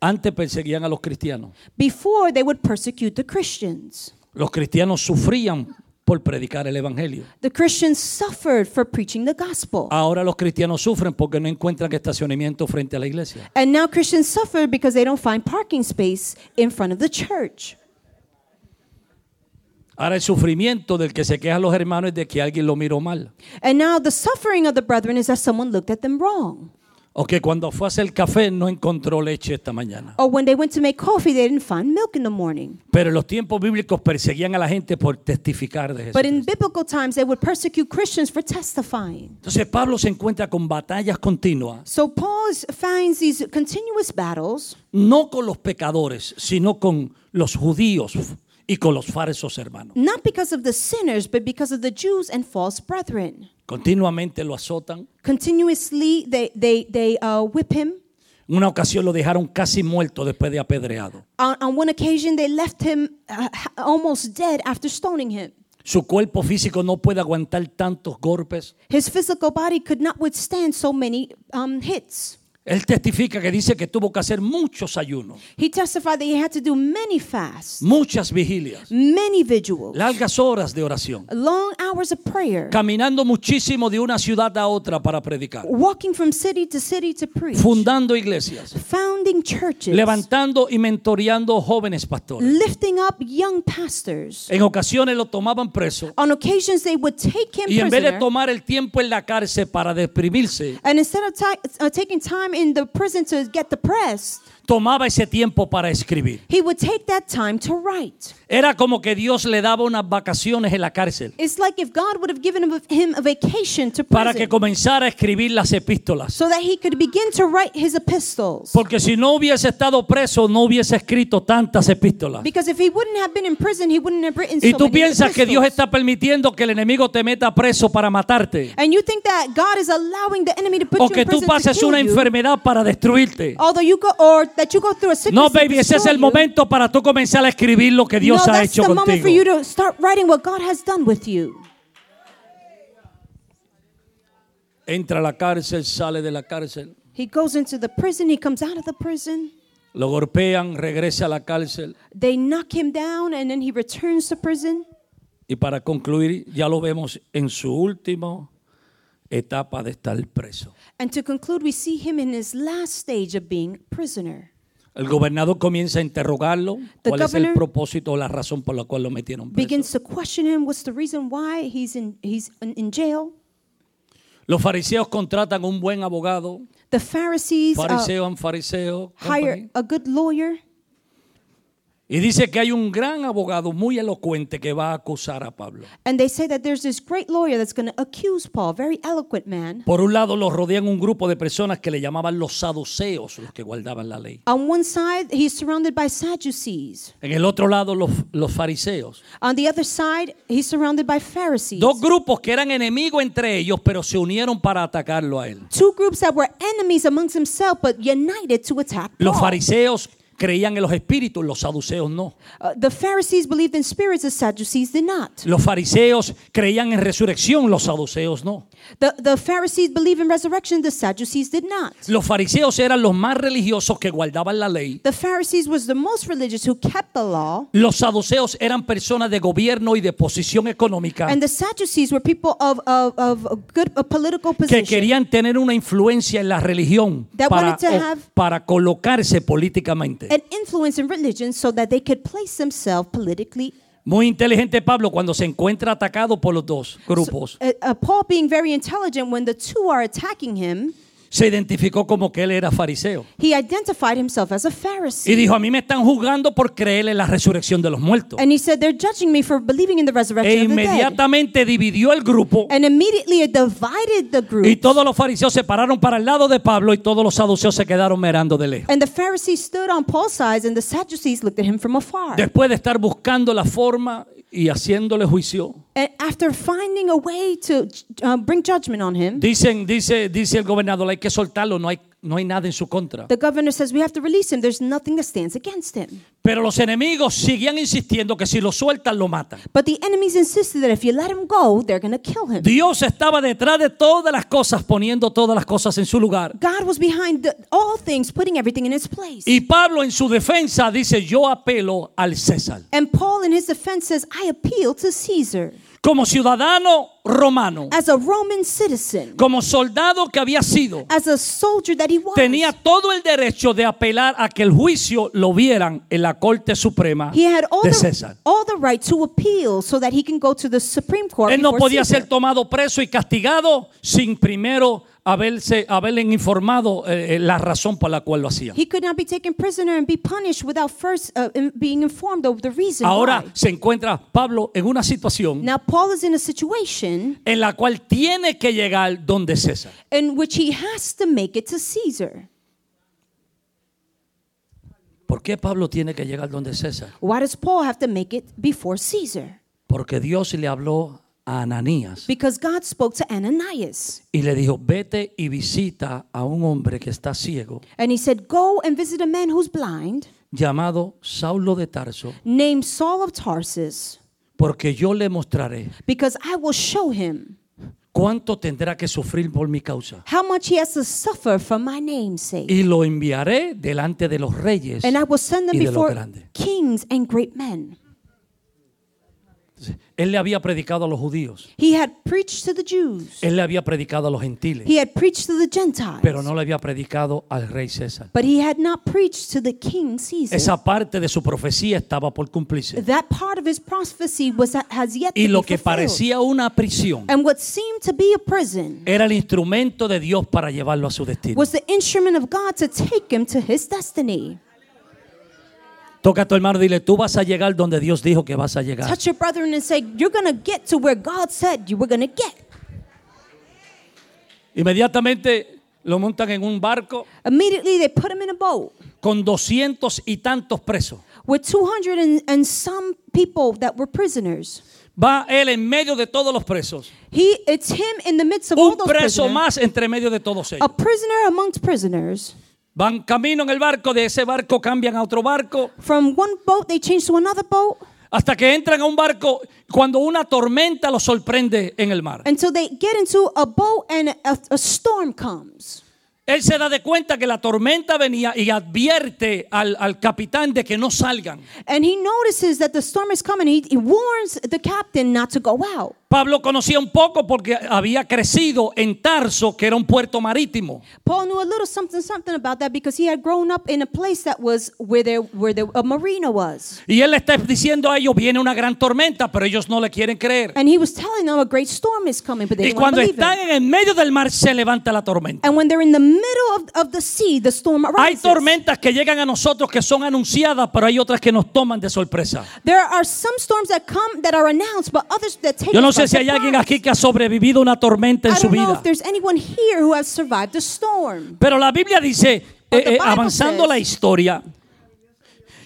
Antes perseguían a los cristianos. Before they would persecute the Christians. Los cristianos sufrían por predicar el evangelio. The Christians suffered for preaching the gospel. Ahora los cristianos sufren porque no encuentran estacionamiento frente a la iglesia. And now Christians suffer because they don't find parking space in front of the church. Ahora el sufrimiento del que se quejan los hermanos es de que alguien lo miró mal. And now the suffering of the brethren is that someone looked at them wrong. O que cuando fue a hacer café no encontró leche esta mañana. Or when they went to make coffee, they didn't find milk in the morning. Pero en los tiempos bíblicos perseguían a la gente por testificar de But in Jesús. biblical times, they would persecute Christians for testifying. Entonces Pablo se encuentra con batallas continuas, So Paul finds these continuous battles, no con los pecadores, sino con los judíos y con los falsos hermanos. not because of the sinners, but because of the Jews and false brethren. Continuamente lo azotan. Continuously, they, they, they uh, whip him. Una ocasión lo dejaron casi muerto después de apedreado. On, on one occasion, they left him uh, almost dead after stoning him. Su cuerpo físico no puede aguantar tantos golpes. His physical body could not withstand so many um, hits. Él testifica que dice que tuvo que hacer muchos ayunos, He testified that he had to do many fasts, muchas vigilias, many vigils, largas horas de oración, long hours of prayer, caminando muchísimo de una ciudad a otra para predicar, walking from city to city to preach, fundando iglesias, founding churches, levantando y mentoreando jóvenes pastores. lifting up young pastors. En ocasiones lo tomaban preso On occasions, they would take him y en vez de prisoner, tomar el tiempo en la cárcel para deprimirse, and instead of uh, taking time in the prison to get depressed, tomaba ese tiempo para escribir. he would take that time to write. Era como que Dios le daba unas vacaciones en la cárcel It's like if God would have given him, a vacation to para que prison comenzara a escribir las epístolas. so that he could begin to write his epistles. Porque si no hubiese estado preso, no hubiese escrito tantas epístolas. Because if he wouldn't have been in prison, he wouldn't have written Y so tú many piensas que Dios está permitiendo que el enemigo te meta preso para matarte. And you think that God is allowing the enemy to put O you que in tú prison to pases kill una you, enfermedad para destruirte. although you go or that you go through a sickness. No, baby, ese es el momento para tú comenzar a escribir lo que Dios no, ha hecho the moment for contigo. you to start writing what God has done with you. Entra a la cárcel, sale de la cárcel, He goes into the prison. He comes out of the prison. lo golpean, regresa a la cárcel. They knock him down, and then he returns to prison. Y para concluir, ya lo vemos en su última etapa de estar preso. And to conclude, we see him in his last stage of being prisoner. El gobernador comienza a interrogarlo. The ¿Cuál es el governor propósito o la razón por la cual lo metieron preso? Begins to question him. What's the reason why he's in he's in, in jail? Los fariseos contratan un buen abogado. The Pharisees uh, Fariseo and fariseo. hire company. a good lawyer, Y dice que hay un gran abogado muy elocuente que va a acusar a Pablo. and they say that there's this great lawyer that's going to accuse Paul, very eloquent man. Por un lado, los rodean un grupo de personas que le llamaban los saduceos, los que guardaban la ley. On one side, he's surrounded by Sadducees. En el otro lado, los, los fariseos. On the other side, he's surrounded by Pharisees. Dos grupos que eran enemigos entre ellos, pero se unieron para atacarlo a él. Two groups that were enemies amongst themselves, but united to attack Los Paul. fariseos creían en los espíritus, los saduceos no. Uh, the Pharisees believed in spirits, the Sadducees did not. Los fariseos creían en resurrección, los saduceos no. The, the Pharisees believed in resurrection, the Sadducees did not. Los fariseos eran los más religiosos que guardaban la ley. The Pharisees was the most religious who kept the law, Los saduceos eran personas de gobierno y de posición económica and the Sadducees were people of, of, of a good political que position. querían tener una influencia en la religión That para, to have- para colocarse políticamente. An influence in religion so that they could place themselves politically. Muy inteligente Pablo cuando se encuentra atacado por los dos grupos. Uh, uh, Paul, being very intelligent, when the two are attacking him, Se identificó como que él era fariseo. he identified himself as a Y Pharisee. dijo, a mí me están juzgando por creer en la resurrección de los muertos. And he said, They're judging me for believing in the E resurrection of the dead. inmediatamente dividió el grupo And immediately it divided the group. y todos los fariseos se pararon para el lado de Pablo y todos los saduceos se quedaron mirando de lejos. And the Pharisees stood on Paul's side, and the Sadducees looked at him from afar. Después de estar buscando la forma y haciéndole juicio, And after finding a way to uh, bring judgment on him, dicen, dice, dice el gobernador, hay que soltarlo, no hay, no hay nada en su contra. the governor says we have to release him. There's nothing that stands against him. Pero los enemigos seguían insistiendo que si lo sueltan lo matan. But the enemies insisted that if you let him go, they're going to kill him. Dios estaba detrás de todas las cosas, poniendo todas las cosas en su lugar. God was behind the, all things, putting everything in its place. Y Pablo en su defensa dice, yo apelo al César. And Paul, in his defense, says, I appeal to Caesar. Como ciudadano romano, As a Roman citizen, como soldado que había sido, as a soldier that he was, tenía todo el derecho de apelar a que el juicio lo vieran en la Corte Suprema he had all de the, César. all the right to appeal so that he can go to the Supreme Court. Él no podía Caesar. ser tomado preso y castigado sin primero haberse, haberle informado eh, eh, la razón por la cual lo hacía. He could not be taken prisoner and be punished without first uh, in- being informed of the reason Ahora why. se encuentra Pablo en una situación Now, Paul is in a situation en la cual tiene que llegar donde César. in which he has to make it to Caesar. ¿Por qué Pablo tiene que llegar donde César? Why does Paul have to make it before Caesar? Porque Dios le habló a Ananías Because God spoke to Ananias. y le dijo, vete y visita a un hombre que está ciego, And he said, Go and visit a man who's blind, llamado Saulo de Tarso, named Saul of Tarsus, porque yo le mostraré because I will show him cuánto tendrá que sufrir por mi causa. how much he has to suffer for my name's sake. Y lo enviaré delante de los reyes And I will send them y de los before grandes. kings and great men. Él le había predicado a los judíos, He had preached to the Jews, él le había predicado a los gentiles, he had preached to the Gentiles, pero no le había predicado al rey César. but he had not preached to the king Caesar. Esa parte de su profecía estaba por cumplirse. That part of his prophecy was has yet Y to lo be que parecía una prisión And what seemed to be a prison era el instrumento de Dios para llevarlo a su destino. was the instrument of God to take him to his destiny. Toca a tu hermano y dile, tú vas a llegar donde Dios dijo que vas a llegar. Touch your brethren and say, You're going to get to where God said you were going to get. Inmediatamente lo montan en un barco Immediately, they put him in a boat con doscientos y tantos presos. with 200 and, and some people that were prisoners. Va él en medio de todos los presos. He, it's him in the midst of all Un those preso prisoners. más entre medio de todos ellos. A prisoner amongst prisoners. Van camino en el barco, de ese barco cambian a otro barco, From one boat, they change to another boat hasta que entran a un barco cuando una tormenta los sorprende en el mar. until they get into a boat and a, a storm comes. Él se da de cuenta que la tormenta venía y advierte al, al capitán de que no salgan. And he notices that the storm is coming. He, he warns the captain not to go out. Pablo conocía un poco porque había crecido en Tarso, que era un puerto marítimo. Paul knew a little something something about that because he had grown up in a place that was where there where there, a marina was. Y él está diciendo a ellos, viene una gran tormenta, pero ellos no le quieren creer. And he was telling them a great storm is coming, but they Y cuando están en el medio del mar, se levanta la tormenta. And when they're in the middle of, of the sea, the storm Hay arises. tormentas que llegan a nosotros que son anunciadas, pero hay otras que nos toman de sorpresa. There are some storms that come that are announced, but others that take Yo no sé si hay alguien aquí que ha sobrevivido una tormenta en su vida. if there's anyone here who has survived the storm. Pero la Biblia dice, But eh, the eh, avanzando la historia,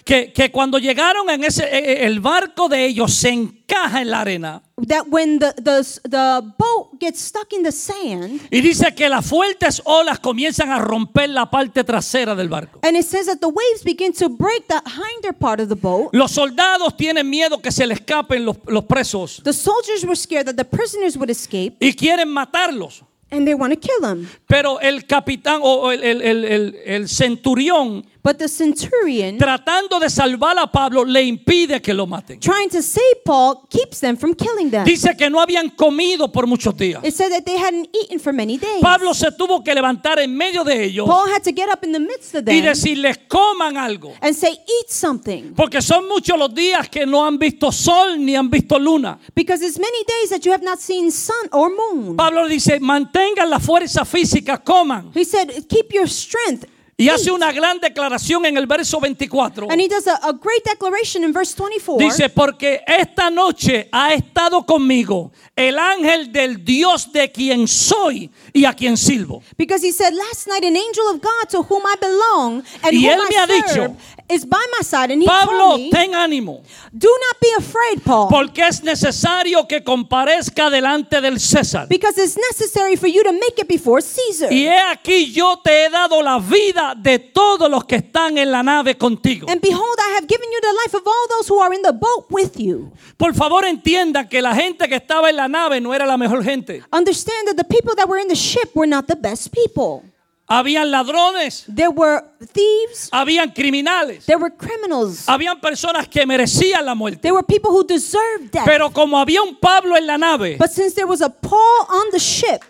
que, que cuando llegaron en ese, eh, eh, el barco de ellos se encaja en la arena. that when the, the, the boat gets stuck in the sand, Y dice que las fuertes olas comienzan a romper la parte trasera del barco. and it says that the waves begin to break the hinder part of the boat, Los soldados tienen miedo que se le escapen los, los presos the soldiers were scared that the prisoners would escape y quieren matarlos. and they want to kill them. Pero el capitán o el- el- el- el centurión, But the centurion, tratando de salvar a Pablo, le impide que lo maten. trying to save Paul, keeps them from killing them. Dice que no habían comido por muchos días. It said that they hadn't eaten for many days. Pablo se tuvo que levantar en medio de ellos Paul had to get up in the midst of y them decirles coman algo. and say, Eat something. Porque son muchos los días que no han visto sol ni han visto luna. Because it's many days that you have not seen sun or moon. Pablo dice, mantengan la fuerza física, coman. He said, Keep your strength. Y hace eat." una gran declaración en el verso 24. And he does a, a great declaration in verse 24. Dice, porque esta noche ha estado conmigo el ángel del Dios de quien soy y a quien sirvo. Because he said, Last night an angel of God to whom I belong and Y whom él me ha serve dicho, is by my side. And he Pablo, told me, ten ánimo, Do not be afraid, Paul. porque es necesario que comparezca delante del César. because it's necessary for you to make it before Caesar. Y he aquí yo te he dado la vida de todos los que están en la nave contigo. And behold, I have given you the life of all those who are in the boat with you. Por favor entiendan que la gente que estaba en la nave no era la mejor gente. Understand that the people that were in the ship were not the best people. Habían ladrones, There were thieves, habían criminales, there were criminals, habían personas que merecían la muerte. there were people who deserved death. Pero como había un Pablo en la nave, But since there was a Paul on the ship,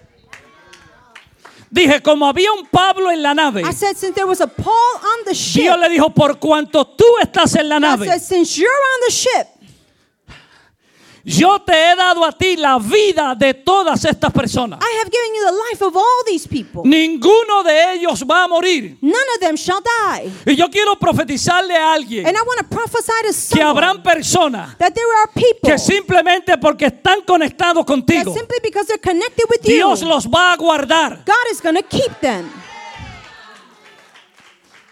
dije, como había un Pablo en la nave, I said, since there was a Paul on the ship, Dios le dijo, por cuanto tú estás en la I nave, said, since you're on the ship, yo te he dado a ti la vida de todas estas personas. I have given you the life of all these people. Ninguno de ellos va a morir. None of them shall die. Y yo quiero profetizarle a alguien And I want to prophesy to que habrán someone personas that there are people que simplemente porque están conectados that contigo, simply because they're connected with you, Dios los va a guardar. God is going to keep them.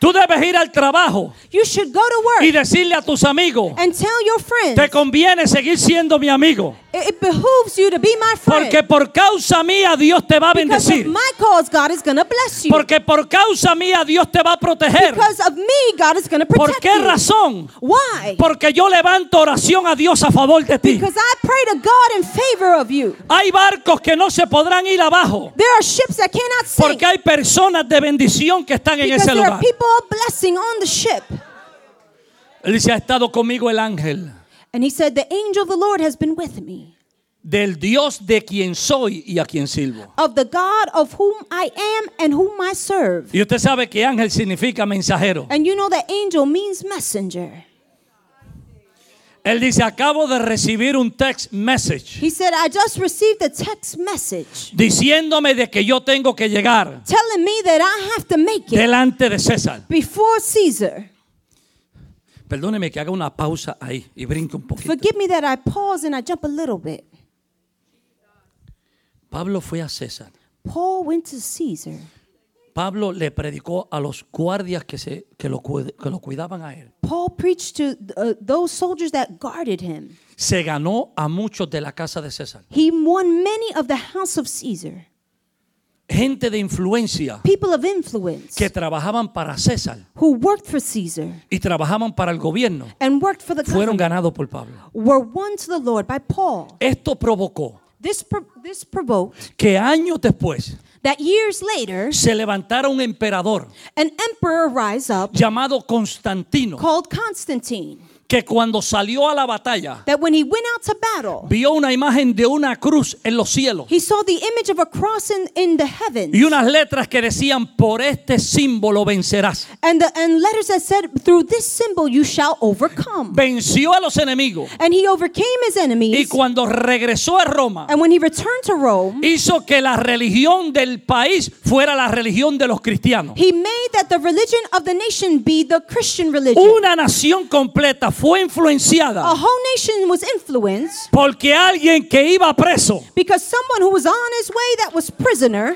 Tú debes ir al trabajo You should go to work y decirle a tus amigos, and tell your friends te conviene seguir siendo mi amigo, it, behooves you to be my friend. porque por causa mía Dios te va a of bendecir, my cause, God is to bless you. porque por causa mía Dios te va a proteger. because of me, God is going to ¿Por protect qué razón? Why? Porque yo levanto oración a Dios a favor de ti. Because I pray to God in favor of you. Hay barcos que no se podrán ir abajo, There are ships that cannot sink porque hay personas de bendición que están en ese there are lugar. people of blessing on the ship. Él dice, ha estado conmigo el ángel And he said, The angel of the Lord has been with me, del Dios de quien soy y a quien sirvo. of the God of whom I am and whom I serve. Y usted sabe que ángel significa mensajero. And you know that angel means messenger. Él dice, acabo de recibir un text message He said, I just received a text message diciéndome de que yo tengo que llegar telling me that I have to make it delante de César. before Caesar. Perdóneme que haga una pausa ahí y brinque un poquito. Forgive me that I pause and I jump a little bit. Pablo fue a César. Paul went to Caesar. Pablo le predicó a los guardias que, se, que, lo, que lo cuidaban a él. Paul preached to uh, those soldiers that guarded him. Se ganó a muchos de la casa de César. He won many of the house of Caesar. Gente de influencia People of influence que trabajaban para César who worked for Caesar y trabajaban para el gobierno and worked for the fueron government ganados por Pablo. were won to the Lord by Paul. Esto provocó This, pro- this provoked que años después that years later, se levantara un emperador an emperor rise up llamado Constantino called Constantine. Que cuando salió a la batalla That when he went out to battle, vio una imagen de una cruz en los cielos he saw the image of a cross in, in the heavens y unas letras que decían por este símbolo vencerás. and, the, and letters that said, Through this symbol you shall overcome. Venció a los enemigos And he overcame his y enemies. cuando regresó a Roma And when he returned to Rome, hizo que la religión del país fuera la religión de los cristianos. he made that the religion of the nation be the Christian religion. Una nación completa fue A influenciada whole nation was influenced porque alguien que iba preso because someone who was on his way that was prisoner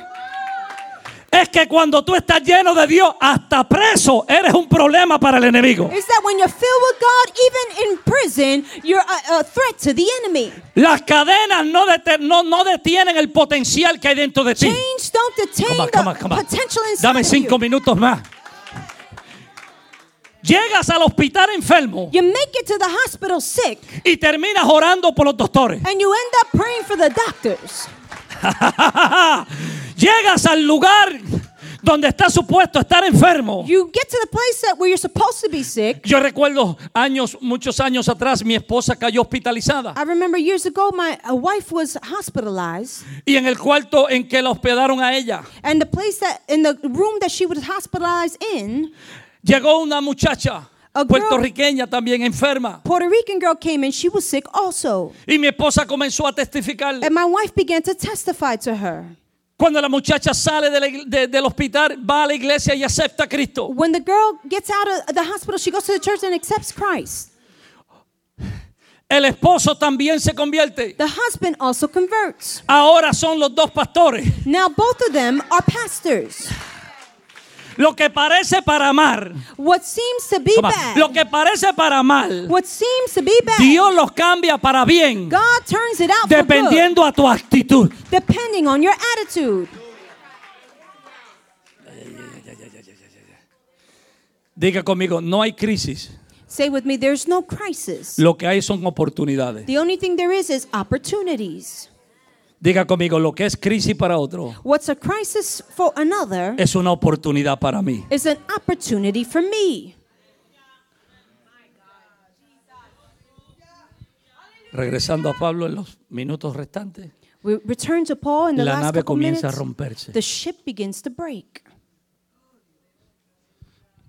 es que cuando tú estás lleno de Dios, hasta preso, eres un problema para el enemigo. Is that when you're filled with God, even in prison, you're a, a threat to the enemy. Las cadenas no, dete- no, no detienen el potencial que hay dentro de ti. Come on, come on, come on. Dame cinco minutos más. Llegas al hospital enfermo You make it to the hospital sick, y terminas orando por los doctores. and you end up praying for the doctors. Llegas al lugar donde está supuesto estar enfermo. You get to the place that where you're supposed to be sick. Yo recuerdo años, muchos años atrás, mi esposa cayó hospitalizada. I remember years ago, my wife was hospitalized, Y en el cuarto en que la hospedaron a ella, and the place that in the room that she was hospitalized in, llegó una muchacha A girl- puertorriqueña también enferma. Puerto Rican girl came in. She was sick also, Y mi esposa comenzó a testificar. and my wife began to testify to her. Cuando la muchacha sale de la de- del hospital, va a la iglesia y acepta a Cristo. When the girl gets out of the hospital, she goes to the church and accepts Christ. El esposo también se convierte. The husband also converts. Ahora son los dos pastores. Now both of them are pastors. Lo que parece para amar, What seems to be on. bad, lo que parece para mal, what seems to be bad, Dios los cambia para bien, God turns it out for good, dependiendo a tu actitud. depending on your attitude. Diga conmigo, no hay crisis. Say with me, there's no crisis. Lo que hay son oportunidades. The only thing there is is opportunities. Diga conmigo, lo que es crisis para otro What's a crisis for another es una oportunidad para mí. is an opportunity for me. Regresando a Pablo en los minutos restantes, We return to Paul in the la last nave couple comienza a minutes. romperse. The ship begins to break.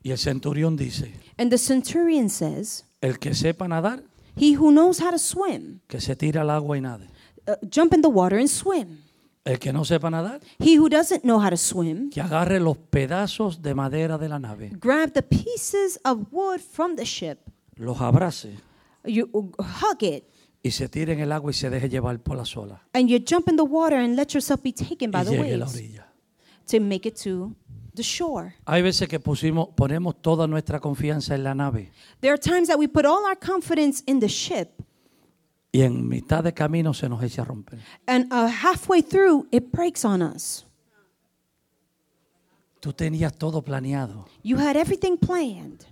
Y el centurión dice, And the centurion says, el que sepa nadar, He who knows how to swim, que se tira al agua y nade. Uh, jump in the water and swim. El que no sepa nadar, He who doesn't know how to swim, que agarre los pedazos de madera de la nave, grab the pieces of wood from the ship, los abrace you uh, hug it, y se tire en el agua y se deje llevar por las olas and you jump in the water and let yourself be taken by y the llegue a la waves orilla. to make it to the shore. Hay veces que pusimos, ponemos toda nuestra confianza en la nave There are times that we put all our confidence in the ship, y en mitad de camino se nos echa a romper. and uh, halfway through, it breaks on us. Tú tenías todo planeado. You had everything planned.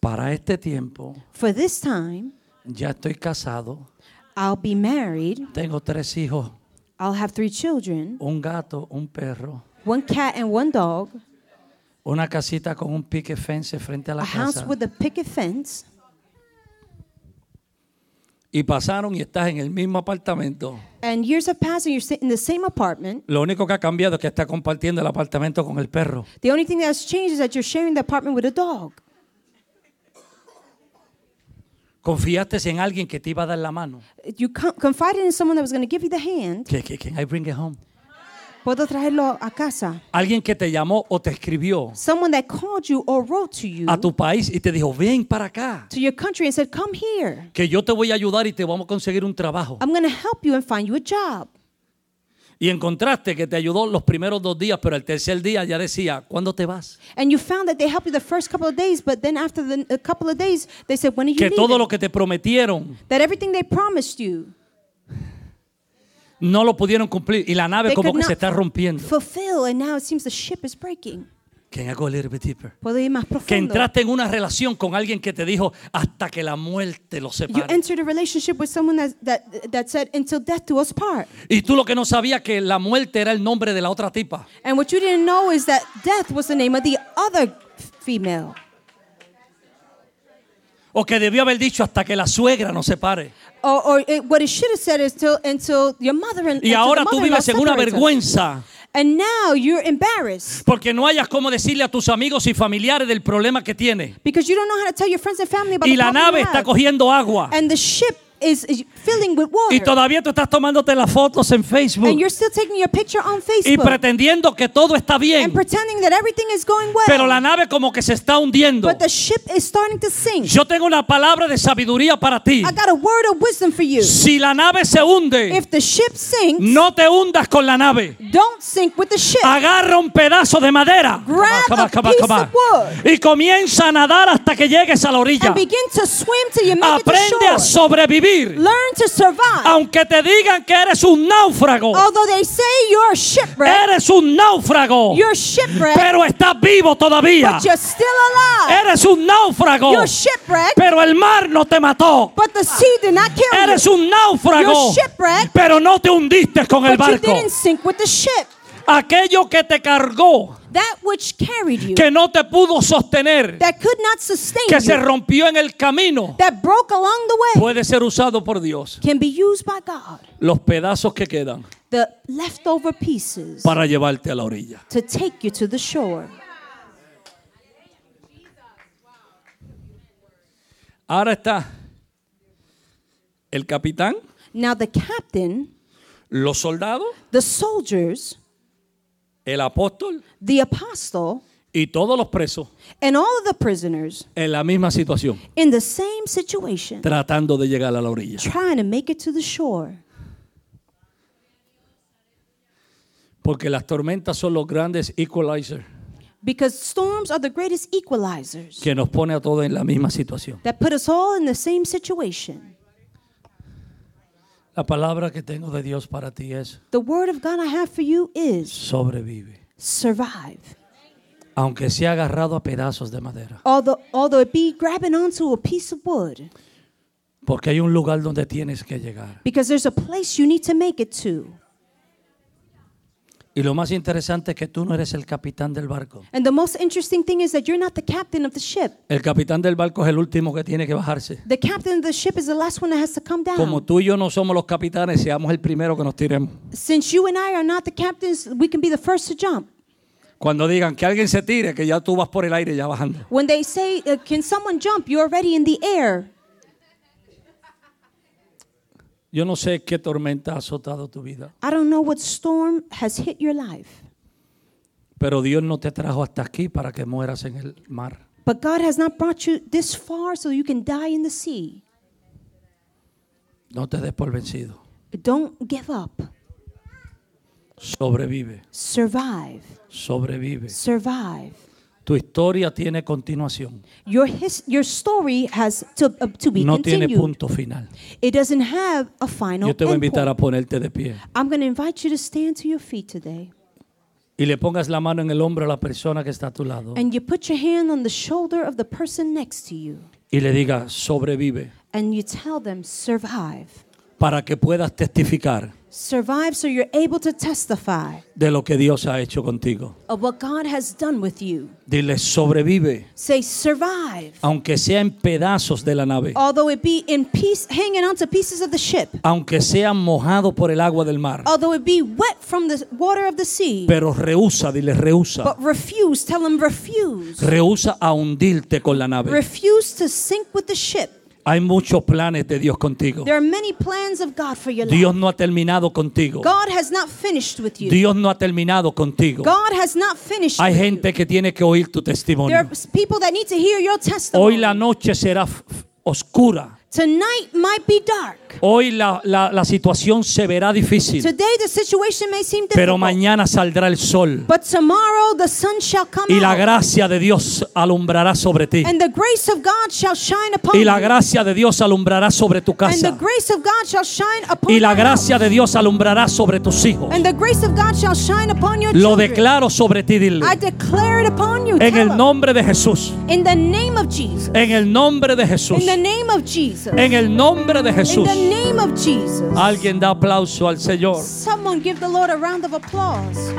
Para este tiempo For this time, ya estoy casado, I'll be married, tengo tres hijos, I'll have three children, un gato, un perro, one cat and one dog, una casita con un pique fence frente a la a house casa. with a picket fence. Y pasaron y estás en el mismo apartamento. And years have passed and you're in the same apartment. Lo único que ha cambiado es que está compartiendo el apartamento con el perro. The only thing that's changed is that you're sharing the apartment with a dog. Confiaste en alguien que te iba a dar la mano. You co- confided in someone that was going to give you the hand. Que, que, can I bring it home? Puedo traerlo a casa. Alguien que te llamó o te escribió Someone that called you or wrote to you a tu país y te dijo, ven para acá, to your country and said, Come here. que yo te voy a ayudar y te vamos a conseguir un trabajo. I'm going to help you and find you a job. Y encontraste que te ayudó los primeros dos días, pero el tercer día ya decía, ¿cuándo te vas? And you found that they helped you the first couple of days, but then after the, a couple of days, they said, When are you Que todo lo que te prometieron That everything they promised you, no lo pudieron cumplir y la nave they como could que not se está rompiendo. fulfill, and now it seems the ship is breaking. Can I go a little bit deeper? Puedo ir más Que profundo. entraste en una relación con alguien que te dijo hasta que la muerte los You separe. entered a relationship with someone that, that, that said, Until death do us part. Y tú lo que no sabías que la muerte era el nombre de la otra tipa. And what you didn't know is that death was the name of the other f- female. O que debió haber dicho hasta que la suegra nos separe. Or, or it, what it should have said is till, until your mother and Y ahora tú vives en una vergüenza And now you're embarrassed porque no hayas cómo decirle a tus amigos y familiares del problema que tiene. because you don't know how to tell your friends and family about Y the la nave está cogiendo agua. And the ship is, filling with water. Y todavía tú estás tomándote las fotos en Facebook and you're still taking your picture on y Facebook pretendiendo que todo está bien. and pretending that everything is going well. Pero la nave como que se está hundiendo. but the ship is starting to sink. Yo tengo una palabra de sabiduría para ti. I got a word of wisdom for you. Si la nave se hunde, If the ship sinks, no te hundas con la nave. don't sink with the ship. Agarra un pedazo de madera Grab Come on, come on, piece come on. of wood. y comienza a nadar hasta que llegues a la orilla. and begin to swim till you make Aprende it a to shore. sobrevivir. Learn to survive. Aunque te digan que eres un náufrago, Although they say you're shipwrecked, eres un náufrago, you're shipwrecked, pero estás vivo todavía. but you're still alive. Eres un náufrago, You're shipwrecked, pero el mar no te mató. but the sea did not kill Eres you. un náufrago, You're shipwrecked, pero no te hundiste con el but you barco. didn't sink with the ship. Aquello que te cargó, That which carried you, que no te pudo sostener, that could not sustain que se you, rompió en el camino, that broke along the way, puede ser usado por Dios. can be used by God. Los pedazos que quedan The leftover pieces para llevarte a la orilla. to take you to the shore. Ahora está el capitán, Now, the captain, los soldados, the soldiers, el apóstol the apostle, y todos los presos and all of the prisoners en la misma situación, in the same situation, tratando de llegar a la orilla. trying to make it to the shore. Porque las tormentas son los grandes equalizers Because storms are the greatest equalizers que nos pone a todos en la misma situación. that put us all in the same situation. La palabra que tengo de Dios para ti es The word of God I have for you is sobrevive. survive. Aunque sea agarrado a pedazos de madera. Although, although it be grabbing onto a piece of wood, Porque hay un lugar donde tienes que llegar. because there's a place you need to make it to. Y lo más interesante es que tú no eres el capitán del barco. And the most interesting thing is that you're not the captain of the ship. El capitán del barco es el último que tiene que bajarse. The captain of the ship is the last one that has to come down. Como tú y yo no somos los capitanes, seamos el primero que nos tiremos. Since you and I are not the captains, we can be the first to jump. Cuando digan que alguien se tire, que ya tú vas por el aire ya bajando. When they say, uh, Can someone jump? You're already in the air. Yo no sé qué tormenta ha azotado tu vida, I don't know what storm has hit your life, pero Dios no te trajo hasta aquí para que mueras en el mar. but God has not brought you this far so you can die in the sea. No te des por vencido. Don't give up. Sobrevive, Survive. sobrevive. Survive. Tu historia tiene continuación. Your his, your story has to, uh, to be No tiene continued. punto final. It doesn't have a final Yo te voy a invitar a ponerte de pie I'm going to invite you to stand to your feet today. y le pongas la mano en el hombro a la persona que está a tu lado And you put your hand on the shoulder of the person next to you. y le digas, sobrevive, And you tell them, survive. Para que puedas testificar Survive so you're able to testify de lo que Dios ha hecho contigo. of what God has done with you. Dile, sobrevive, Say, survive. aunque sea en pedazos de la nave, Although it be in piece, hanging onto pieces of the ship. aunque sea mojado por el agua del mar, Although it be wet from the water of the sea. pero rehúsa, dile, rehúsa, But refuse, tell them refuse. rehúsa a hundirte con la nave. Refuse to sink with the ship. Hay muchos planes de Dios contigo. There are many plans of God for your life. Dios no ha terminado contigo. God has not finished with you. Dios no ha terminado contigo. God has not finished Hay with you. gente que tiene que oír tu There testimonio. are people that need to hear your Hoy testimony. la noche será oscura. Tonight might be dark. Hoy la, la- la situación se verá difícil. Today the situation may seem Pero difficult. mañana saldrá el sol. But tomorrow the sun shall come Y la gracia de Dios alumbrará sobre ti. And the grace of God shall shine upon Y la you. gracia de Dios alumbrará sobre tu And the casa. grace of God shall shine upon Y la gracia de Dios alumbrará sobre tus hijos. And the grace of God shall shine upon your Lo children. declaro sobre ti, dile. I declare it upon you. En el nombre de Jesús. In the name of Jesus. En el nombre de Jesús. In the name of Jesus. En el nombre de In Jesús. the name of Jesus. Alguien da aplauso al Señor. Someone give the Lord a round of applause.